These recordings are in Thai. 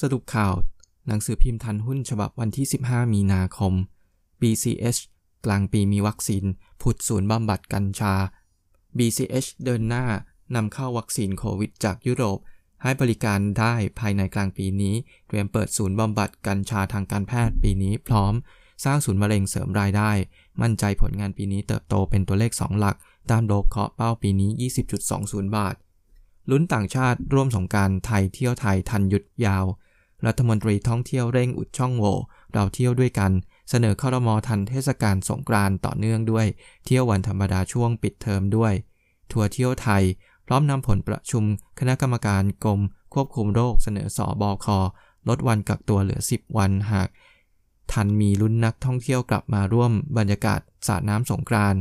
สรุปข่าว หนังสือพิมพ์ทันหุ้นฉบับวันที่ 15 มีนาคม BCH กลางปีมีวัคซีน ผุดศูนย์บำบัดกัญชา BCH เดินหน้านำเข้าวัคซีนโควิดจากยุโรป ให้บริการได้ภายในกลางปีนี้ เตรียมเปิดศูนย์บำบัดกัญชาทางการแพทย์ปีนี้พร้อม สร้างศูนย์มะเร็งเสริมรายได้ มั่นใจผลงานปีนี้เติบโตเป็นตัวเลข 2 หลัก ตามโลกเคาะเป้าปีนี้ 20.20 บาท ลุ้นต่างชาติร่วมสงการไทยเที่ยวไทยทันหยุดยาว รัฐมนตรีท่องเที่ยวเร่งอุดช่องโหว่เราเที่ยวด้วยกันเสนอข้อรมอทันเทศกาลสงกรานต่อเนื่องด้วย เที่ยววันธรรมดาช่วงปิดเทอมด้วย ทัวร์เที่ยวไทยพร้อมนำผลประชุม คณะกรรมการกรม ควบคุมโรคเสนอสอบอคอลดวันกักตัวเหลือ 10 วันหาก ทันมีลุ้นนักท่องเที่ยวกลับมาร่วมบรรยากาศสาดน้ำสงกราน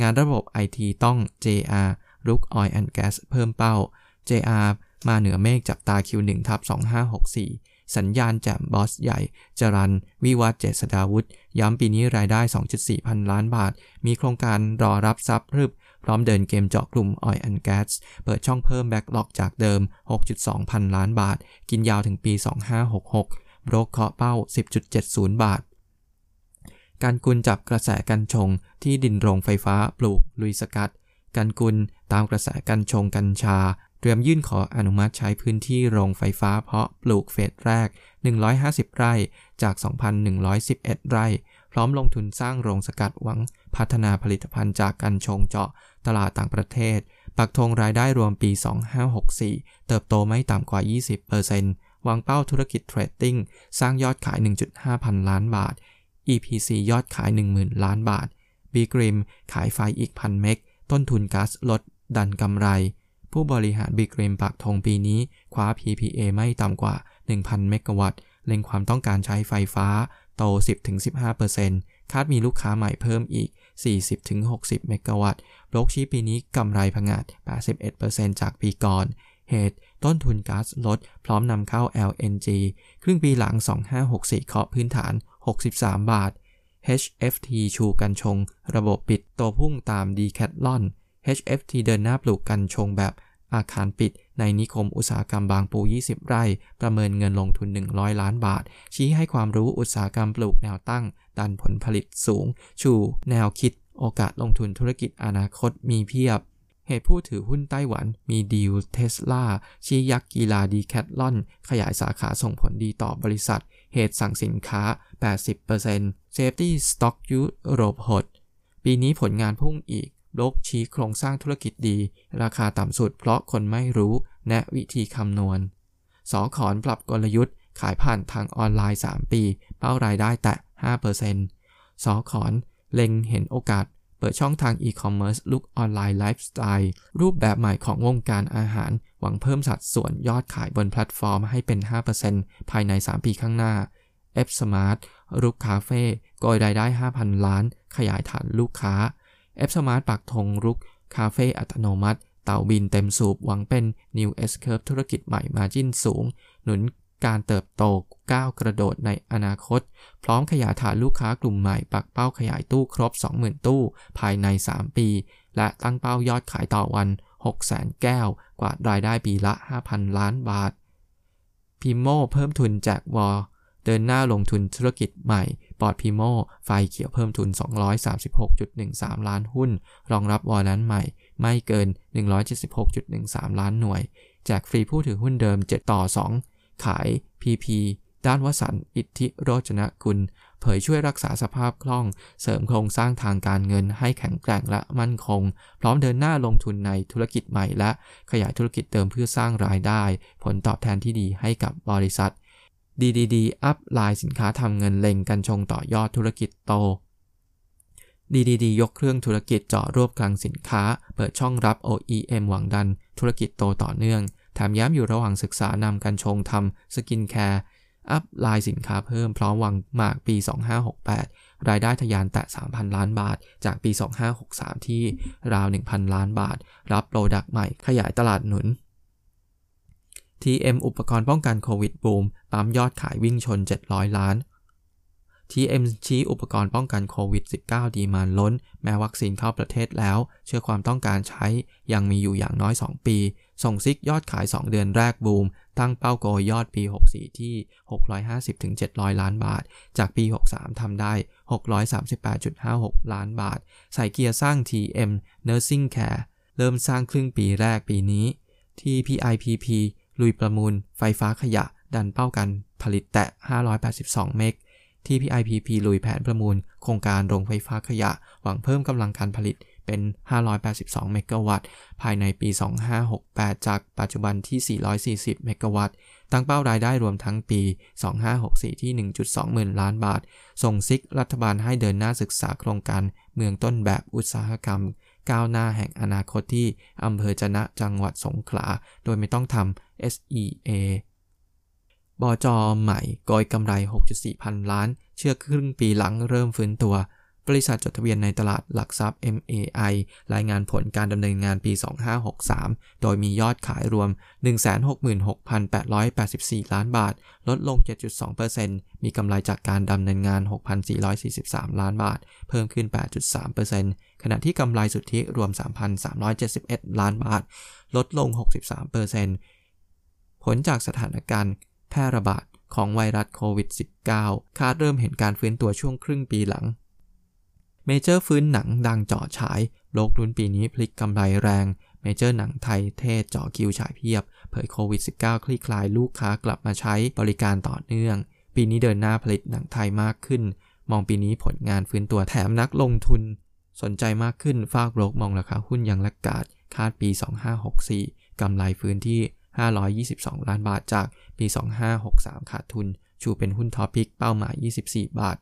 งานระบบ IT ต้อง JR รุก Oil and Gas เพิ่มเป้า JR มาเหนือเมฆจับตา Q1 ทับ2564 สัญญาณแจ่มบอสใหญ่ จรัญ วิวัฒน์เจษฎาวุฒิ ย้ำปีนี้รายได้ 2.4 พันล้านบาท มีโครงการรอรับทรัพย์เพียบ พร้อมเดินเกมเจาะกลุ่ม Oil and Gas เปิดช่องเพิ่ม backlog จากเดิม 6.2 พันล้านบาท กินยาวถึงปี 2566 โบรกเคาะเป้า 10.70 บาทการกุลจับกระแสกันชงที่ดินโรงไฟฟ้าปลูกลุยสกัดกันกุลตามกระแสกันชงกัญชา เตรียมยื่นขออนุมัติใช้พื้นที่โรงไฟฟ้าเพาะปลูกเฟสแรก 150 ไร่จาก 2,111 ไร่ พร้อมลงทุนสร้างโรงสกัดหวังพัฒนาผลิตภัณฑ์จากกัญชงเจาะตลาดต่างประเทศ ปักธงรายได้รวมปี 2564 เติบโตไม่ต่ำกว่า 20%วางเป้าธุรกิจ trading สร้างยอดขาย 1.5 พันล้านบาท EPC ยอดขาย 10,000 ล้านบาท b ีกริมขายไฟอีกพันเมก ต้นทุนก๊าซลด ดันกำไร ผู้บริหารบีกริมปักธงปีนี้ คว้า PPA ไม่ต่ำกว่า 1,000 เมกะวัตต์ เล็งความต้องการใช้ไฟฟ้า โต 10-15%คาดมีลูกค้าใหม่เพิ่มอีก 40-60 เมกะวัตต์โลกชีปีนี้กำไรพงาด 81%จากปีก่อน เหตุ ต้นทุนก๊าซลด พร้อมนำเข้า LNG ครึ่งปีหลัง 2564 เคาะพื้นฐาน 63 บาท HFT ชูกันชง ระบบปิดโตพุ่งตาม d c a t h l o n HFT เดินหน้าปลูกกันชงแบบอาคารปิดในนิคมอุตสาหกรรมบางปู 20 ไร่ ประเมินเงินลงทุน 100 ล้านบาท ชี้ให้ความรู้อุตสาหกรรมปลูกแนวตั้ง ดันผลผลิตสูง ชูแนวคิด โอกาสลงทุนธุรกิจอนาคตมีเพียบ เหตุผู้ถือหุ้นไต้หวันมีดีลเทสลาชี้ยักษ์กีฬาดีแคทลอน ขยายสาขาส่งผลดีต่อบริษัท เหตุสั่งสินค้า 80% Safety Stock ยุโรปหดปีนี้ผลงานพุ่งอีก ลกชี้โครงสร้างธุรกิจดี ราคาต่ำสุดเพราะคนไม่รู้แนะวิธีคำนวณสอขอนปรับกลยุทธ์ ขายผ่านทางออนไลน์ 3 ปี เป้ารายได้แตะ5%ส.ขอนแก่นเล็งเห็นโอกาส เปิดช่องทางอีคอมเมิร์ซรุกออนไลน์ไลฟ์สไตล์รูปแบบใหม่ของวงการอาหาร หวังเพิ่มสัดส่วนยอดขายบนแพลตฟอร์มให้เป็น 5%ภายใน 3 ปีข้างหน้า Forth Smart รุกคาเฟ่โกยรายได้ 5,000 ล้าน ขยายฐานลูกค้า Forth Smart ปักธงรุก คาเฟ่อัตโนมัติ เต่าบินเต็มสูบหวังเป็น New S Curve ธุรกิจใหม่มาจิ้นสูง หนุนการเติบโตก้าวกระโดดในอนาคต พร้อมขยายฐานลูกค้ากลุ่มใหม่ ปักเป้าขยายตู้ครบ 20,000 ตู้ ภายใน 3 ปี และตั้งเป้ายอดขายต่อวัน 600,000 แก้ว กว่ารายได้ปีละ 5,000 ล้านบาทพิมโมเพิ่มทุนแจกวอเดินหน้าลงทุนธุรกิจใหม่ ปอดพิโมไฟเขียวเพิ่มทุน 236.13 ล้านหุ้น รองรับวอลนั้นใหม่ ไม่เกิน 176.13 ล้านหน่วย แจกฟรีผู้ถือหุ้นเดิม 7 ต่อ 2 ขาย PP ด้านวสันอิทธิโรจนกุล เผยช่วยรักษาสภาพคล่อง เสริมโครงสร้างทางการเงินให้แข็งแกร่งและมั่นคง พร้อมเดินหน้าลงทุนในธุรกิจใหม่และขยายธุรกิจเดิมเพื่อสร้างรายได้ ผลตอบแทนที่ดีให้กับบริษัท DDD อัพไลน์สินค้าทำเงินเล็งกันชงต่อยอดธุรกิจโต DDD ยกเครื่องธุรกิจเจาะรวบคลังสินค้า เปิดช่องรับ OEM หวังดัน ธุรกิจโตต่อเนื่องแถมย้ำอยู่ระหว่างศึกษานำกัญชงทำสกินแคร์ up line สินค้าเพิ่มพร้อมวางหมากปี 2568 รายได้ทะยานแตะ 3,000 ล้านบาท จากปี 2563 ที่ราว 1,000 ล้านบาท รับ product ใหม่ขยายตลาดหนุน TM อุปกรณ์ป้องกันโควิดบูมปั๊มยอดขายวิ่งชน 700 ล้าน TM ชี้อุปกรณ์ป้องกันโควิด -19 ดีมานล้น แม้วัคซีนเข้าประเทศแล้ว เชื่อความต้องการใช้ยังมีอยู่อย่างน้อย 2 ปี ส่งซิกยอดขาย 2 เดือนแรกบูม ตั้งเป้าโกยอดปี 64 ที่ 650-700 ล้านบาท จากปี 63 ทำได้ 638.56 ล้านบาท ใส่เกียร์สร้าง TM Nursing Care เริ่มสร้างครึ่งปีแรกปีนี้ ที่ PIPP ลุยประมูลไฟฟ้าขยะดันเป้ากันผลิตแตะ 582 เมก ที่ PIPP ลุยแผนประมูล โครงการโรงไฟฟ้าขยะ หวังเพิ่มกำลังการผลิตเป็น 582 เมกะวัตต์ ภายในปี 2568 จากปัจจุบันที่ 440 เมกะวัตต์ ตั้งเป้ารายได้รวมทั้งปี 2564 ที่ 1.2 หมื่นล้านบาท ส่งซิกรัฐบาลให้เดินหน้าศึกษาโครงการเมืองต้นแบบอุตสาหกรรม ก้าวหน้าแห่งอนาคตที่อำเภอจะนะจังหวัดสงขลา โดยไม่ต้องทำ SEA บจใหม่กอยกำไร 6.4 พันล้าน เชื่อครึ่งปีหลังเริ่มฟื้นตัว บริษัทจดทะเบียนในตลาดหลักทรัพย์ MAI รายงานผลการดำเนินงานปี 2563 โดยมียอดขายรวม 166,884 ล้านบาท ลดลง 7.2%มีกำไรจากการดำเนินงาน 6,443 ล้านบาท เพิ่มขึ้น 8.3%ขณะที่กำไรสุทธิรวม 3,371 ล้านบาท ลดลง 63%ผลจากสถานการณ์แพร่ระบาดของไวรัสโควิด -19 คาดเริ่มเห็นการฟื้นตัวช่วงครึ่งปีหลัง เมเจอร์ฟื้นหนังดังจ่อฉาย โบรกลุ้นปีนี้พลิกกำไรแรง เมเจอร์หนังไทยเทศจ่อคิวฉายเพียบ เผยโควิด -19 คลี่คลายลูกค้ากลับมาใช้บริการต่อเนื่อง ปีนี้เดินหน้าผลิตหนังไทยมากขึ้น มองปีนี้ผลงานฟื้นตัวแถมนักลงทุน สนใจมากขึ้นฟากโบรกมองราคาหุ้นยัง laggard คาดปี 2564กำไรฟื้นที่ 522 ล้านบาทจากปี 2563 ขาดทุน ชูเป็นหุ้น top pick เป้าหมาย 24 บาท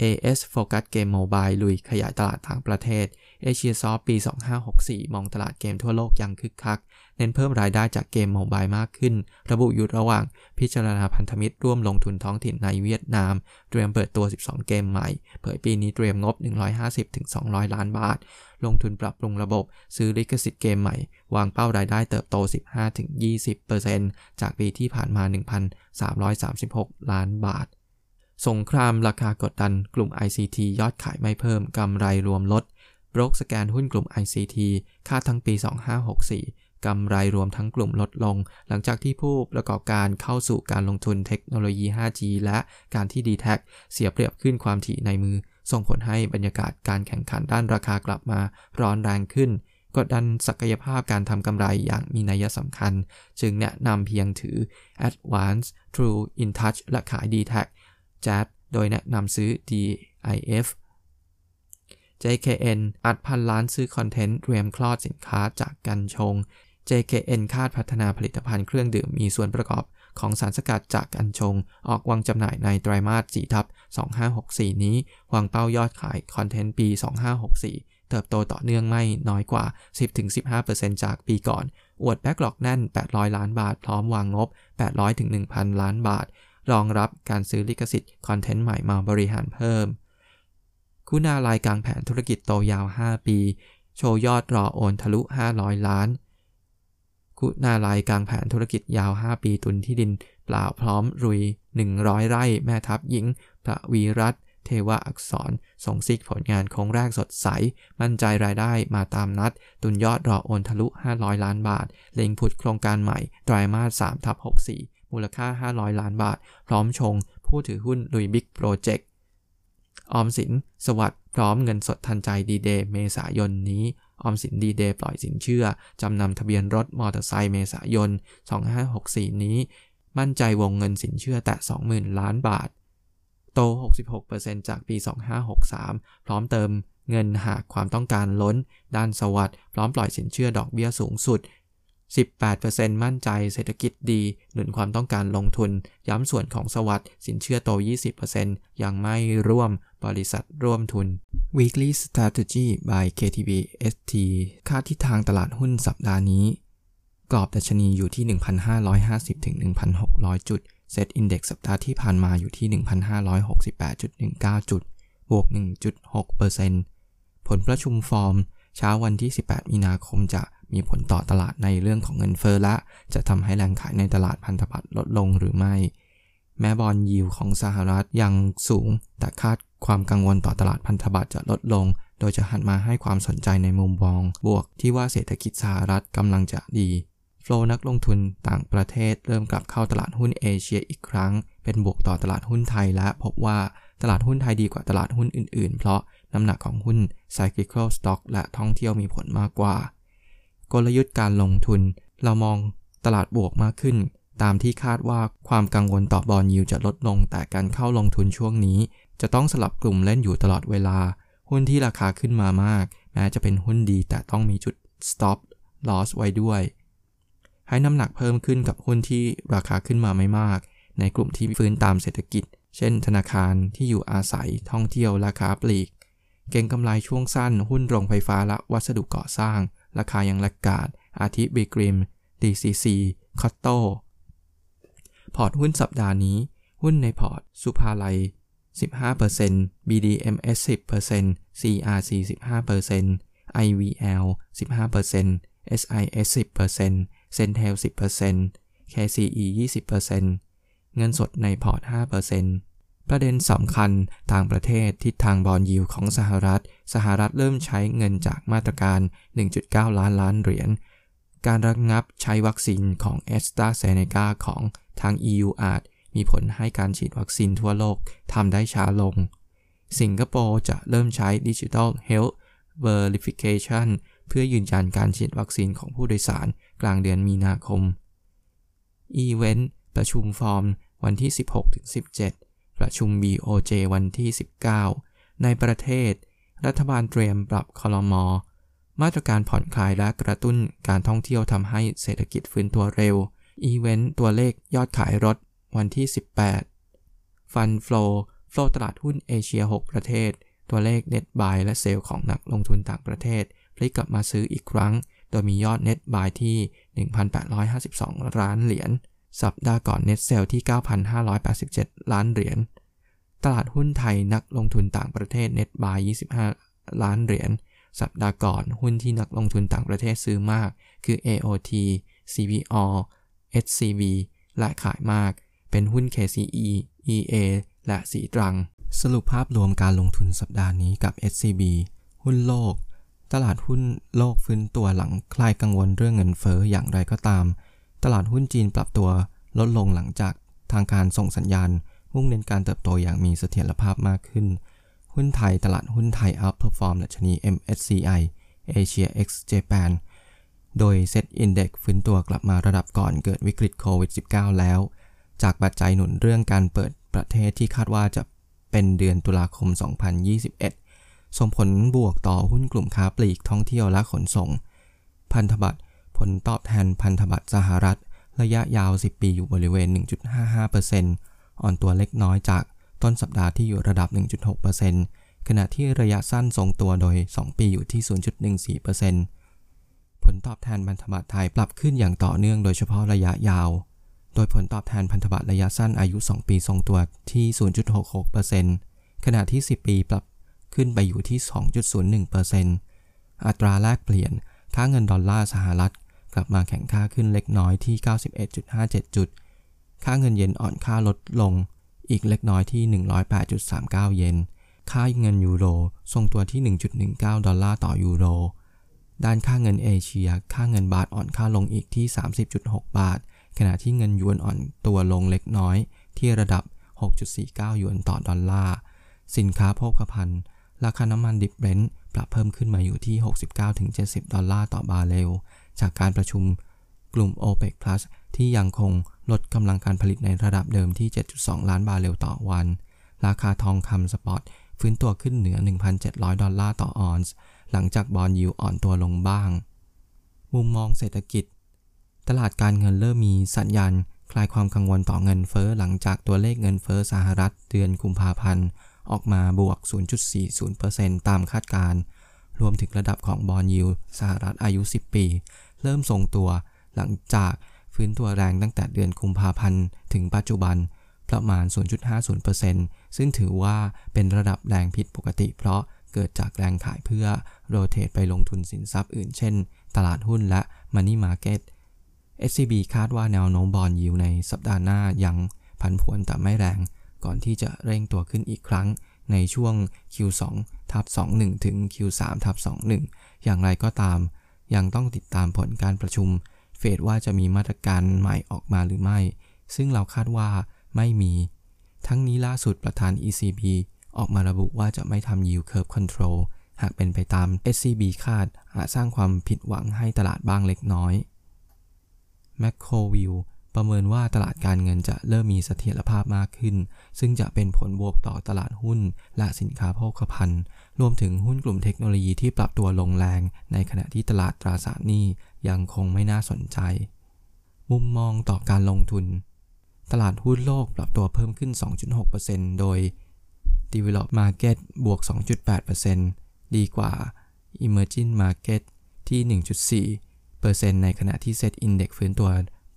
AS โฟกัสเกม mobile ลุยขยายตลาดต่างประเทศเอเชียซอฟท์ปี 2564 มองตลาดเกมทั่วโลกยังคึกคัก เน้นเพิ่มรายได้จากเกมโมบายมากขึ้น ระบุอยู่ระหว่างพิจารณาพันธมิตรร่วมลงทุนท้องถิ่นในเวียดนาม เตรียมเปิดตัว 12 เกมใหม่ เผยปีนี้เตรียมงบ 150-200 ล้านบาท ลงทุนปรับปรุงระบบ ซื้อลิขสิทธิ์เกมใหม่ วางเป้ารายได้เติบโต 15-20%จากปีที่ผ่านมา 1,336 ล้านบาท สงครามราคากดดันกลุ่ม ICT ยอดขายไม่เพิ่มกำไรรวมลดบรกสแกนหุ้นกลุ่ม ICT คาดทั้งปี 2564กำไรรวมทั้งกลุ่มลดลง หลังจากที่ผู้ประกอบการเข้าสู่การลงทุนเทคโนโลยี 5G และการที่ d t แทเสียเปรียบขึ้นความถี่ในมือ ส่งผลให้บรรยากาศการแข่งขันด้านราคากลับมาร้อนแรงขึ้น กดดันศักยภาพการทำกำไรอย่างมีนัยสำคัญ จึงแนะนำเพียงถือ Advance True InTouch และขาย d t แท JAS โดยแนะนำซื้อ DIF JKN อัดพันล้านซื้อคอนเทนต์เตรียมคลอดสินค้าจากกัญชง JKN คาดพัฒนาผลิตภัณฑ์เครื่องดื่มมีส่วนประกอบของสารสกัดจากกัญชง ออกวางจำหน่ายในไตรมาส4ทับ 2564 นี้วางเป้ายอดขายคอนเทนต์ปี 2564 เติบโตต่อเนื่องไม่น้อยกว่า 10-15%จากปีก่อน อวด backlog แน่น 800 ล้านบาท พร้อมวางงบ 800-1,000 ล้านบาท รองรับการซื้อลิขสิทธิ์คอนเทนต์ใหม่มาบริหารเพิ่ม คุณารายกลางแผนธุรกิจโตยาว 5 ปี โชว์ยอดรอโอนทะลุ 500 ล้าน คุณารายกลางแผนธุรกิจยาว 5 ปีตุนที่ดิน เปล่าพร้อมรุย 100 ไร่ แม่ทัพหญิง พระวีรัตเทวอักษร ส่งซิกผลงานโครงแรกสดใส มั่นใจรายได้มาตามนัด ตุนยอดรอโอนทะลุ 500 ล้านบาท เล็งผุดโครงการใหม่ ไตรมาส3ทับ64 มูลค่า 500 ล้านบาท พร้อมชง ผู้ถือหุ้นลุยบิ๊กโปรเจกต์ออมสิน สวัสดิ์พร้อมเงินสดทันใจดีเดย์เมษายนนี้ ออมสินดีเดย์ปล่อยสินเชื่อ จำนำทะเบียนรถมอเตอร์ไซค์เมษายน 2564 นี้ มั่นใจวงเงินสินเชื่อแตะ20,000 ล้านบาท โต 66%จากปี 2563 พร้อมเติมเงินหากความต้องการล้น ด้านสวัสด์พร้อมปล่อยสินเชื่อดอกเบี้ยสูงสุด 18%มั่นใจเศรษฐกิจดี หนุนความต้องการลงทุน ย้ำส่วนของสวัสด์สินเชื่อโต 20%ยังไม่ร่วมบริษัทร่วมทุน Weekly Strategy by KTB ST ค่าทิศทางตลาดหุ้นสัปดาห์นี้ กรอบดัชนีอยู่ที่ 1,550ถึง1,600 จุดเซตอินเด็กสัปดาห์ที่ผ่านมาอยู่ที่ 1,568.19 จุด บวก 1.6%ผลประชุมฟอร์ม เช้าวันที่ 18 มีนาคมจะ มีผลต่อตลาดในเรื่องของเงินเฟอ้อละ จะทำให้แรงขายในตลาดพันธบัตรลดลงหรือไม่ แม้บอลยิวของสหรัฐยังสูง แต่คาดความกังวลต่อตลาดพันธบัตรจะลดลง โดยจะหันมาให้ความสนใจในมุมมอง บวกที่ว่าเศรษฐกิจสหรัฐกำลังจะดีฟโฟลนักลงทุนต่างประเทศเริ่มกลับเข้าตลาดหุ้นเอเชียอีกครั้ง เป็นบวกต่อตลาดหุ้นไทยและพบว่าตลาดหุ้นไทยดีกว่าตลาดหุ้นอื่นๆ เพราะน้ำหนักของหุ้น cyclical stock และท่องเที่ยวมีผลมากกว่า กลยุทธ์การลงทุน เรามองตลาดบวกมากขึ้น ตามที่คาดว่าความกังวลต่อบอลยิวจะลดลง แต่การเข้าลงทุนช่วงนี้ จะต้องสลับกลุ่มเล่นอยู่ตลอดเวลา หุ้นที่ราคาขึ้นมามาก แม้จะเป็นหุ้นดีแต่ต้องมีจุด stop loss ไว้ด้วย ให้น้ำหนักเพิ่มขึ้นกับหุ้นที่ราคาขึ้นมาไม่มาก ในกลุ่มที่ฟื้นตามเศรษฐกิจ เช่น ธนาคารที่อยู่อาศัยท่องเที่ยวและค้าปลีก เก็งกำไรช่วงสั้น หุ้นโรงไฟฟ้าและวัสดุก่อสร้าง ราคาอยัง laggard อาทิ B.Grimm DCC COTTO พอร์ตหุ้นสัปดาห์นี้ หุ้นในพอร์ต ศุภาลัย 15% BDMS 10% CRC 15% IVL 15% SIS 10% Centel 10% KCE 20%เงินสดในพอร์ต 5% ประเด็นสำคัญต่างประเทศทิศทางบอลยิวของสหรัฐ สหรัฐเริ่มใช้เงินจากมาตรการ 1.9 ล้านล้านเหรียญ การระงับใช้วัคซีนของแอสตราเซเนกาของทาง EU อาจมีผลให้การฉีดวัคซีนทั่วโลกทำได้ช้าลง สิงคโปร์จะเริ่มใช้ Digital Health Verification เพื่อยืนยันการฉีดวัคซีนของผู้โดยสารกลางเดือนมีนาคม อีเวนต์ประชุม FOMC วันที่ 16-17 ประชุม BOJ วันที่ 19 ในประเทศ รัฐบาลเตรียมปรับครม. มาตรการผ่อนคลายและกระตุ้นการท่องเที่ยวทำให้เศรษฐกิจฟื้นตัวเร็ว อีเวนต์ตัวเลขยอดขายรถวันที่ 18 ฟันฟลอโฟลตลาดหุ้นเอเชีย 6 ประเทศ ตัวเลข Net Buy และเซลล์ของนักลงทุนต่างประเทศพลิกกลับมาซื้ออีกครั้ง โดยมียอด Net Buy ที่ 1,852 ล้านเหรียญ สัปดาห์ก่อน Net Sell ที่ 9,587 ล้านเหรียญ ตลาดหุ้นไทยนักลงทุนต่างประเทศ Net Buy 25 ล้านเหรียญ สัปดาห์ก่อนหุ้นที่นักลงทุนต่างประเทศซื้อมาก คือ AOT CVO SCB และขายมาก เป็นหุ้น KCE EA และสีตรัง สรุปภาพรวมการลงทุนสัปดาห์นี้กับ SCB หุ้นโลก ตลาดหุ้นโลกฟื้นตัวหลังคลายกังวลเรื่องเงินเฟอ้ออย่างไรก็ตาม ตลาดหุ้นจีนปรับตัวลดลงหลังจากทางการส่งสัญญาณ มุ่งเน้นการเติบโตอย่างมีเสถียรภาพมากขึ้น หุ้นไทยตลาดหุ้นไทย outperform ดัชนี MSCI Asia X Japan โดย Set Index ฟื้นตัวกลับมาระดับก่อนเกิดวิกฤตโควิด -19 แล้ว จากปัจจัยหนุนเรื่องการเปิดประเทศที่คาดว่าจะเป็นเดือนตุลาคม 2021 ส่งผลบวกต่อหุ้นกลุ่มค้าปลีกท่องเที่ยวและขนส่ง พันธบัตร ผลตอบแทนพันธบัตรสหรัฐ ระยะยาว 10 ปีอยู่บริเวณ 1.55%อ่อนตัวเล็กน้อยจากต้นสัปดาห์ที่อยู่ระดับ 1.6%ขณะที่ระยะสั้นทรงตัวโดย 2 ปีอยู่ที่ 0.14%ผลตอบแทนพันธบัตรไทยปรับขึ้นอย่างต่อเนื่องโดยเฉพาะระยะยาว โดยผลตอบแทนพันธบัตรระยะสั้นอายุ 2 ปีทรงตัวที่ 0.66%ขณะที่ 10 ปีปรับขึ้นไปอยู่ที่ 2.01%อัตราแลกเปลี่ยนค่าเงินดอลลาร์สหรัฐ กลับมาแข็งค่าขึ้นเล็กน้อยที่ 91.57 จุด ค่าเงินเยนอ่อนค่าลดลงอีกเล็กน้อยที่ 108.39 เยน ค่าเงินยูโรทรงตัวที่ 1.19 ดอลลาร์ต่อยูโร ด้านค่าเงินเอเชีย ค่าเงินบาทอ่อนค่าลงอีกที่ 30.6 บาท ขณะที่เงินยวนอ่อนตัวลงเล็กน้อยที่ระดับ 6.49 ยวนต่อดอลลาร์ สินค้าโภคภัณฑ์ ราคาน้ำมันดิบเบรนท์ปรับเพิ่มขึ้นมาอยู่ที่ 69-70 ดอลลาร์ต่อบาร์เรล จากการประชุมกลุ่ม OPEC Plus ที่ยังคงลดกำลังการผลิตในระดับเดิมที่ 7.2 ล้านบาร์เรลต่อวัน ราคาทองคำ spot ฟื้นตัวขึ้นเหนือ 1,700 ดอลลาร์ต่อออนซ์ หลังจาก bond yield อ่อนตัวลงบ้าง มุมมองเศรษฐกิจ ตลาดการเงินเริ่มมีสัญญาณ คลายความกังวลต่อเงินเฟ้อหลังจากตัวเลขเงินเฟ้อสหรัฐเดือนกุมภาพันธ์ออกมาบวก 0.40%ตามคาดการณ์รวมถึงระดับของบอลยิวสหรัฐอายุ 10 ปี เริ่มทรงตัว หลังจากฟื้นตัวแรงตั้งแต่เดือนกุมภาพันธ์ ถึงปัจจุบัน ประมาณ 0.50%ซึ่งถือว่าเป็นระดับแรงผิดปกติ เพราะเกิดจากแรงขายเพื่อโรเตทไปลงทุนสินทรัพย์อื่น เช่น ตลาดหุ้นและ Money Market SCB คาดว่าแนวโน้มบอลยิวในสัปดาห์หน้ายังผันผวนแต่ไม่แรง ก่อนที่จะเร่งตัวขึ้นอีกครั้งในช่วง Q2 ทับ21 ถึง Q3 ทับ21 อย่างไรก็ตาม ยังต้องติดตามผลการประชุม เฟดว่าจะมีมาตรการใหม่ออกมาหรือไม่ ซึ่งเราคาดว่าไม่มี ทั้งนี้ล่าสุดประธาน ECB ออกมาระบุว่าจะไม่ทำ yield curve control หากเป็นไปตาม SCB คาดอาจสร้างความผิดหวังให้ตลาดบ้างเล็กน้อย m c c o v i e w ประเมินว่าตลาดการเงินจะเริ่มมีเสถียรภาพมากขึ้น ซึ่งจะเป็นผลบวกต่อตลาดหุ้น และสินค้าโภคภัณฑ์ รวมถึงหุ้นกลุ่มเทคโนโลยีที่ปรับตัวลงแรง ในขณะที่ตลาดตราสารหนี้ยังคงไม่น่าสนใจ มุมมองต่อการลงทุน ตลาดหุ้นโลกปรับตัวเพิ่มขึ้น 2.6%โดย Developed Market บวก 2.8%ดีกว่า Emerging Market ที่ 1.4%ในขณะที่ Set Index ฟื้นตัว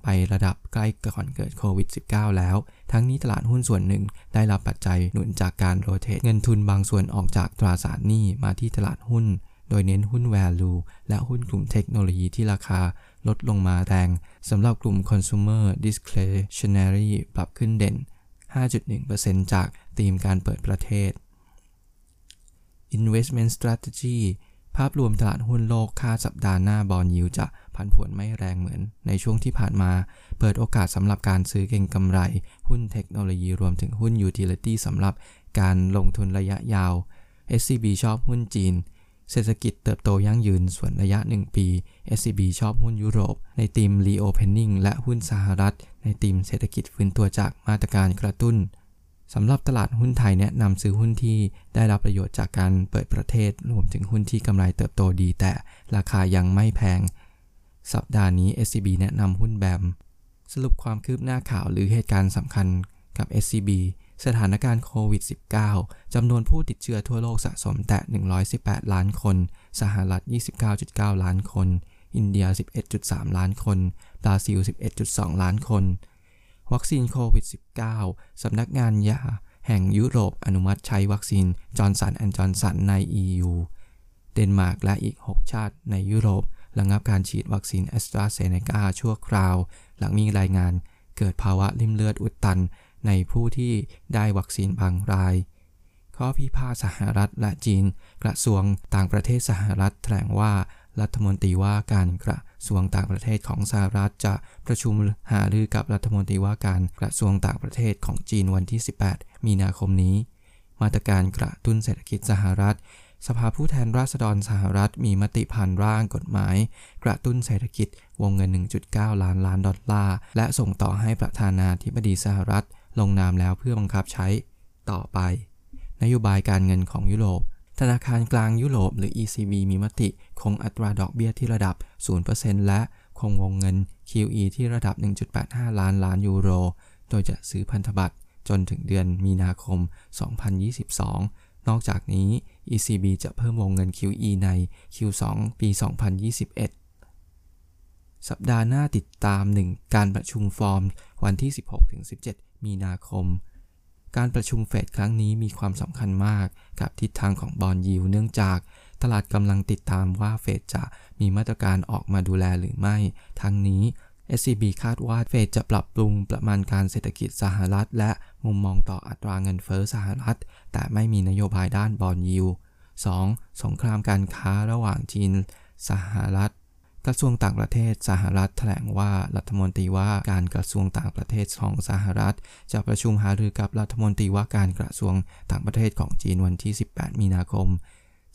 ไประดับใกล้ก่อนเกิดโควิด -19 แล้ว ทั้งนี้ตลาดหุ้นส่วนหนึ่งได้รับปัจจัยหนุนจากการโรเตทเงินทุนบางส่วนออกจากตราสารหนี้มาที่ตลาดหุ้น โดยเน้นหุ้น value และหุ้นกลุ่มเทคโนโลยีที่ราคาลดลงมาแรงสำหรับกลุ่ม consumer discretionary ปรับขึ้นเด่น 5.1%จากธีมการเปิดประเทศ investment strategy ภาพรวมตลาดหุ้นโลกค่าสัปดาห์หน้าบอลยิวจะ ผันผวนไม่แรงเหมือนในช่วงที่ผ่านมา เปิดโอกาสสำหรับการซื้อเก็งกำไร หุ้นเทคโนโลยีรวมถึงหุ้นยูทิลิตี้สำหรับการลงทุนระยะยาว SCB ชอบหุ้นจีน เศรษฐกิจเติบโตยั่งยืนส่วนระยะ 1 ปี SCB ชอบหุ้นยุโรป ในทีม Reopening และหุ้นสหรัฐ ในทีมเศรษฐกิจฟื้นตัวจากมาตรการกระตุ้นสำหรับตลาดหุ้นไทยแนะนำซื้อหุ้นที่ได้รับประโยชน์จากการเปิดประเทศ รวมถึงหุ้นที่กำไรเติบโตดี แต่ราคายังไม่แพง สัปดาห์นี้ SCB แนะนำหุ้นแบม สรุปความคืบหน้าข่าวหรือเหตุการณ์สำคัญกับ SCB สถานการณ์โควิด -19 จำนวนผู้ติดเชื้อทั่วโลกสะสมแตะ118 ล้านคน สหรัฐ 29.9 ล้านคน อินเดีย 11.3 ล้านคน บราซิล 11.2 ล้านคน วัคซีนโควิด -19 สำนักงานยา แห่งยุโรปอนุมัติใช้วัคซีนจอร์นสันแอนด์จอร์นสันใน EU เดนมาร์กและอีก 6 ชาติในยุโรป ระงับการฉีดวัคซีนแอสตราเซเนกาชั่วคราว หลังมีรายงานเกิดภาวะลิ่มเลือดอุดตัน ในผู้ที่ได้วัคซีนบางราย ข้อพิพาทสหรัฐและจีน กระทรวงต่างประเทศสหรัฐแถลงว่ารัฐมนตรีว่าการกระทรวงต่างประเทศของสหรัฐจะประชุมหารือกับรัฐมนตรีว่าการกระทรวงต่างประเทศของจีนวันที่ 18 มีนาคมนี้ มาตรการกระตุ้นเศรษฐกิจสหรัฐ สภาผู้แทนราษฎรสหรัฐมีมติผ่านร่างกฎหมาย กระตุ้นเศรษฐกิจวงเงิน 1.9 ล้านล้านดอลลาร์ และส่งต่อให้ประธานาธิบดีสหรัฐ ลงนามแล้วเพื่อบังคับใช้ต่อไป นโยบายการเงินของยุโรป ธนาคารกลางยุโรปหรือ ECB มีมติคงอัตราดอกเบี้ยที่ระดับ 0%และคงวงเงิน QE ที่ระดับ 1.85 ล้านล้านยูโร โดยจะซื้อพันธบัตรจนถึงเดือนมีนาคม 2022 นอกจากนี้ ECB จะเพิ่มวงเงิน QE ใน Q2 ปี 2021 สัปดาห์หน้าติดตาม 1 การประชุมฟอร์ม วันที่ 16-17 มีนาคม การประชุมเฟดครั้งนี้มีความสำคัญมากกับทิศทางของบอลยิวเนื่องจากตลาดกำลังติดตามว่าเฟดจะมีมาตรการออกมาดูแลหรือไม่ ทั้งนี้ SCB คาดว่าเฟดจะปรับปรุงประมาณการเศรษฐกิจสหรัฐ และ มุมมองต่ออัตราเงินเฟอ้อสหรัฐ แต่ไม่มีนโยบายด้านบอลยิว 2. สงครามการค้าระหว่างจีน สหรัฐ กระทรวงต่างประเทศสหรัฐแถลงว่ารัฐมนตรีว่าการกระทรวงต่างประเทศของสหรัฐ จะประชุมหารือกับรัฐมนตรีว่าการกระทรวงต่างประเทศของจีนวันที่ 18 มีนาคม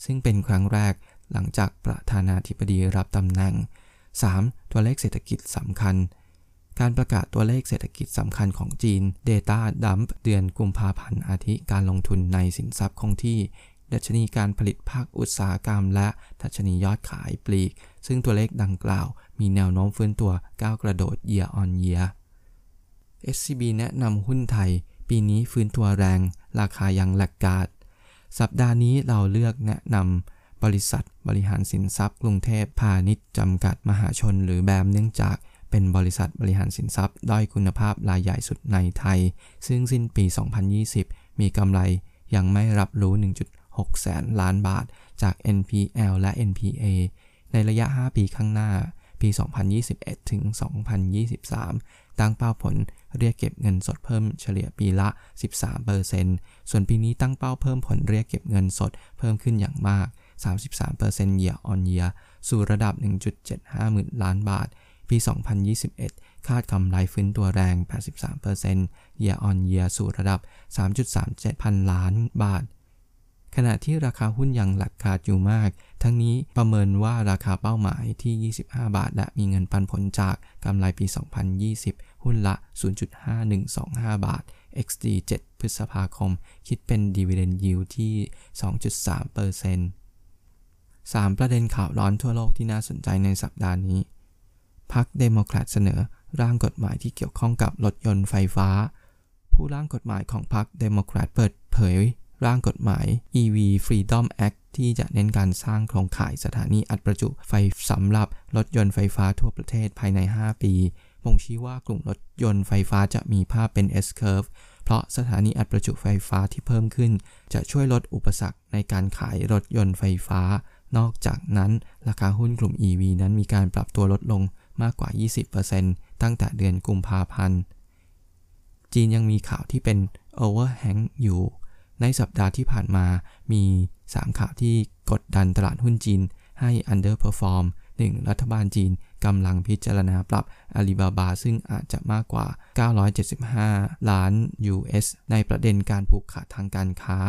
ซึ่งเป็นครั้งแรกหลังจากประธานาธิบดีรับตำแหน่ง 3. ตัวเลขเศรษฐกิจสำคัญ การประกาศตัวเลขเศรษฐกิจสำคัญของจีน Data Dump เดือนกุมภาพันธ์อาทิการลงทุนในสินทรัพย์คงที่ ดัชนีการผลิตภาคอุตสาหกรรม และดัชนียอดขายปลีก ซึ่งตัวเลขดังกล่าว มีแนวโน้มฟื้นตัวก้าวกระโดด year on year SCB แนะนำหุ้นไทย ปีนี้ฟื้นตัวแรง ราคายังแลกกาดสัปดาห์นี้เราเลือกแนะนำบริษัทบริหารสินทรัพย์กรุงเทพพาณิชย์จำกัดมหาชนหรือแบมเนื่องจาก เป็นบริษัทบริหารสินทรัพย์ ด้อยคุณภาพรายใหญ่สุดในไทย ซึ่งสิ้นปี 2020 มีกำไรยังไม่รับรู้6แสนล้านบาท จาก NPL และ NPA ในระยะ 5 ปีข้างหน้า ปี 2021 ถึง 2023 ตั้งเป้าผลเรียกเก็บเงินสดเพิ่มเฉลี่ยปีละ 13%ส่วนปีนี้ตั้งเป้าเพิ่มผลเรียกเก็บเงินสดเพิ่มขึ้นอย่างมาก 33% year on year สู่ระดับ 1.75หมื่นล้านบาท ปี 2021 คาดกำไรฟื้นตัวแรง 83% year on year สู่ระดับ 3.37 พันล้านบาท ขณะที่ราคาหุ้นยังหลักขาดอยู่มาก ทั้งนี้ประเมินว่าราคาเป้าหมายที่ 25 บาท และมีเงินปันผลจากกำไรปี 2020 หุ้นละ 0.5125 บาท XD 7 พฤษภาคม คิดเป็น Dividend Yield ที่ 2.3% 3 ประเด็นข่าวร้อนทั่วโลกที่น่าสนใจในสัปดาห์นี้ พรรคเดโมแครตเสนอร่างกฎหมายที่เกี่ยวข้องกับรถยนต์ไฟฟ้า ผู้ร่างกฎหมายของพรรคเดโมแครตเปิดเผย ร่างกฎหมาย EV Freedom Act ที่จะเน้นการสร้างโครงข่ายสถานีอัดประจุไฟสำหรับรถยนต์ไฟฟ้าทั่วประเทศภายใน 5 ปีบ่งชี้ว่ากลุ่มรถยนต์ไฟฟ้าจะมีภาพเป็น S-curve เพราะสถานีอัดประจุไฟฟ้าที่เพิ่มขึ้น จะช่วยลดอุปสรรคในการขายรถยนต์ไฟฟ้า นอกจากนั้น ราคาหุ้นกลุ่ม EV นั้นมีการปรับตัวลดลง มากกว่า 20%ตั้งแต่เดือนกุมภาพันธ์ จีนยังมีข่าวที่เป็น overhang อยู่ ในสัปดาห์ที่ผ่านมามี 3 ข่าวที่กดดันตลาดหุ้นจีนให้ underperform 1. รัฐบาลจีนกำลังพิจารณาปรับอาลีบาบาซึ่งอาจจะมากกว่า 975 ล้าน US ในประเด็นการผูกขาดทางการค้า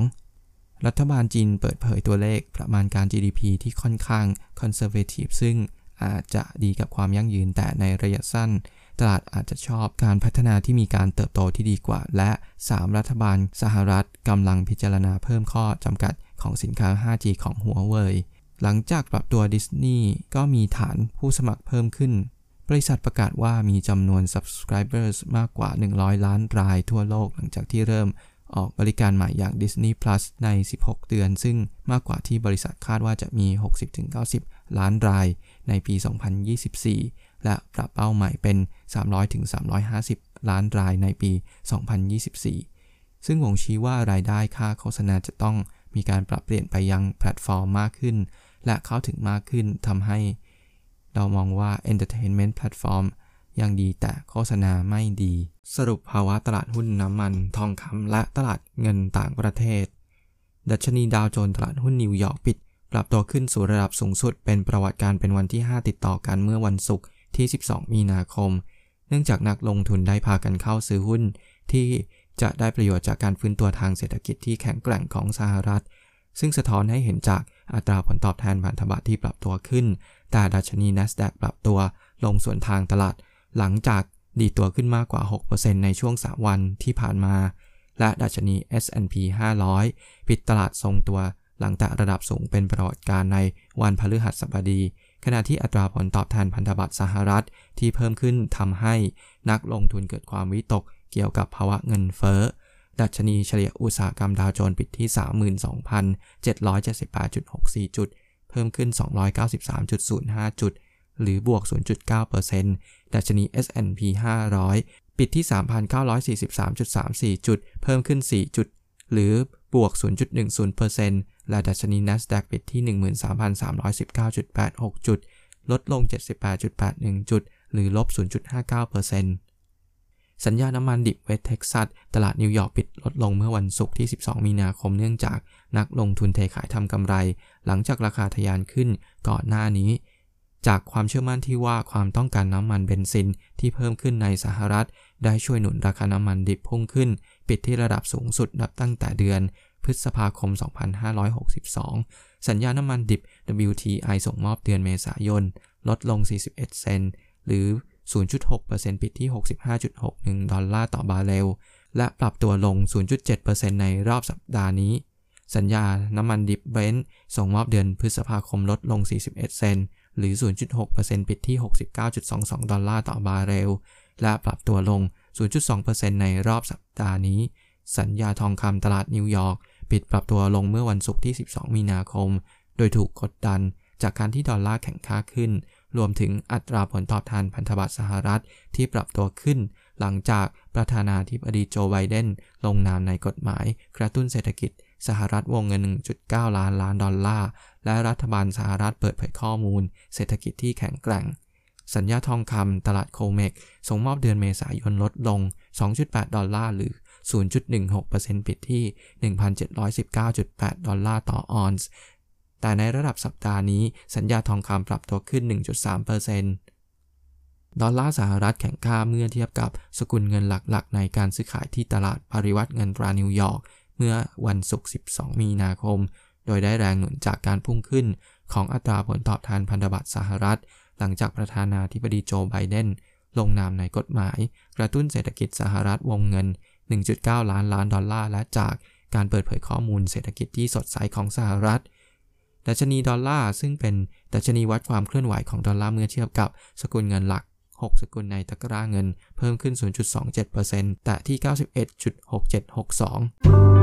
2. รัฐบาลจีนเปิดเผยตัวเลขประมาณการ GDP ที่ค่อนข้าง conservative ซึ่ง อาจจะดีกับความยั่งยืน แต่ในระยะสั้น ตลาดอาจจะชอบการพัฒนาที่มีการเติบโตที่ดีกว่า และ 3. รัฐบาลสหรัฐกำลังพิจารณาเพิ่มข้อจำกัดของสินค้า 5G ของหัวเว่ยหลังจากปรับตัวดิสนีย์ก็มีฐานผู้สมัครเพิ่มขึ้น บริษัทประกาศว่ามีจำนวน subscribers มากกว่า 100 ล้านรายทั่วโลกหลังจากที่เริ่มออกบริการใหม่อย่าง Disney Plus ใน 16 เดือน ซึ่งมากกว่าที่บริษัทคาดว่าจะมี 60-90 ล้านราย ในปี 2024 และปรับเป้าใหม่เป็น 300-350 ล้านรายในปี 2024 ซึ่งวงชี้ว่ารายได้ค่าโฆษณาจะต้องมีการปรับเปลี่ยนไปยังแพลตฟอร์มมากขึ้น และเข้าถึงมากขึ้นทำให้ เรามองว่า Entertainment Platform ยังดีแต่โฆษณาไม่ดี สรุปภาวะตลาดหุ้นน้ำมัน ทองคำและตลาดเงินต่างประเทศ ดัชนีดาวโจนส์ตลาดหุ้นนิวยอร์กปิด ปรับตัวขึ้นสู่ระดับสูงสุดเป็นประวัติการเป็นวันที่ 5 ติดต่อกันเมื่อวันศุกร์ที่ 12 มีนาคม เนื่องจากนักลงทุนได้พากันเข้าซื้อหุ้น ที่จะได้ประโยชน์จากการฟื้นตัวทางเศรษฐกิจที่แข็งแกร่งของสหรัฐ ซึ่งสะท้อนให้เห็นจากอัตราผลตอบแทนพันธบัตรที่ปรับตัวขึ้น แต่ดัชนี NASDAQ ปรับตัวลงส่วนทางตลาด หลังจากดีตัวขึ้นมากกว่า 6%ในช่วง 3 วันที่ผ่านมา และดัชนี S&P 500 ปิดตลาดทรงตัว หลังแต่ระดับสูงเป็นประวัติการในวันพฤหัสบดี ขณะที่อัตราผลตอบแทนพันธบัตรสหรัฐที่เพิ่มขึ้นทำให้นักลงทุนเกิดความวิตกเกี่ยวกับภาวะเงินเฟ้อ ดัชนีเฉลี่ยอุตสาหกรรมดาวโจนส์ปิดที่ 32,778.64 จุด เพิ่มขึ้น 293.05 จุด หรือบวก 0.9%ดัชนี S&P 500 ปิดที่ 3,943.34 จุด เพิ่มขึ้น 4 จุด หรือบวก 0.10% และดัชนี NASDAQ ปิดที่ 13,319.86 จุด ลดลง 78.81 จุด หรือลบ 0.59%สัญญาน้ำมันดิบเวสเท็กซัส ตลาดนิวยอร์กปิดลดลงเมื่อวันศุกร์ที่ 12 มีนาคมเนื่องจากนักลงทุนเทขายทำกำไร หลังจากราคาทะยานขึ้นก่อนหน้านี้ จากความเชื่อมั่นที่ว่าความต้องการน้ำมันเบนซินที่เพิ่มขึ้นในสหรัฐ ได้ช่วยหนุนราคาน้ำมันดิบพุ่งขึ้น ปิดที่ระดับสูงสุดนับตั้งแต่เดือน พฤษภาคม 2562 สัญญาน้ำมันดิบ WTI ส่งมอบเดือนเมษายน ลดลง 41 เซนต์หรือ 0.6%ปิดที่ 65.61 ดอลลาร์ต่อบาร์เรล และปรับตัวลง 0.7%ในรอบสัปดาห์นี้ สัญญาน้ำมันดิบเบรนซ์ส่งมอบเดือนพฤษภาคมลดลง 41 เซนหรือ 0.6%ปิดที่ 69.22 ดอลลาร์ต่อบาร์เรล และปรับตัวลง 0.2%ในรอบสัปดาห์นี้ สัญญาทองคำตลาดนิวยอร์ก ปิดปรับตัวลงเมื่อวันศุกร์ที่ 12 มีนาคม โดยถูกกดดันจากการที่ดอลลาร์แข็งค่าขึ้น รวมถึงอัตราผลตอบแทนพันธบัตรสหรัฐที่ปรับตัวขึ้น หลังจากประธานาธิบดีโจไบเดนลงนามในกฎหมายกระตุ้นเศรษฐกิจสหรัฐวงเงิน 1.9 ล้านล้านดอลลาร์ และรัฐบาลสหรัฐเปิดเผยข้อมูล เศรษฐกิจที่แข็งแกร่ง สัญญาทองคำตลาดโคเมกส่งมอบเดือนเมษายนลดลง 2.8 ดอลลาร์หรือ 0.16%ปิดที่ 1,719.8 ดอลลาร์ต่อออนซ์ แต่ในระดับสัปดาห์นี้สัญญาทองคำปรับตัวขึ้น 1.3%ดอลลาร์สหรัฐแข็งค่าเมื่อเทียบกับสกุลเงินหลักๆ ในการซื้อขายที่ตลาดปริวรรตเงินตรานิวยอร์กเมื่อวันศุกร์ 12 มีนาคม โดยได้แรงหนุนจากการพุ่งขึ้นของอัตราผลตอบแทนพันธบัตรสหรัฐ หลังจากประธานาธิบดีโจไบเดนลงนามในกฎหมาย กระตุ้นเศรษฐกิจสหรัฐวงเงิน 1.9 ล้านล้านดอลลาร์และจากการเปิดเผยข้อมูลเศรษฐกิจที่สดใสของสหรัฐ ดัชนีดอลลาร์ซึ่งเป็นดัชนีวัดความเคลื่อนไหวของดอลลาร์เมื่อเทียบกับสกุลเงินหลัก 6 สกุลในตะกร้าเงิน เพิ่มขึ้น 0.27%แต่ที่ 91.6762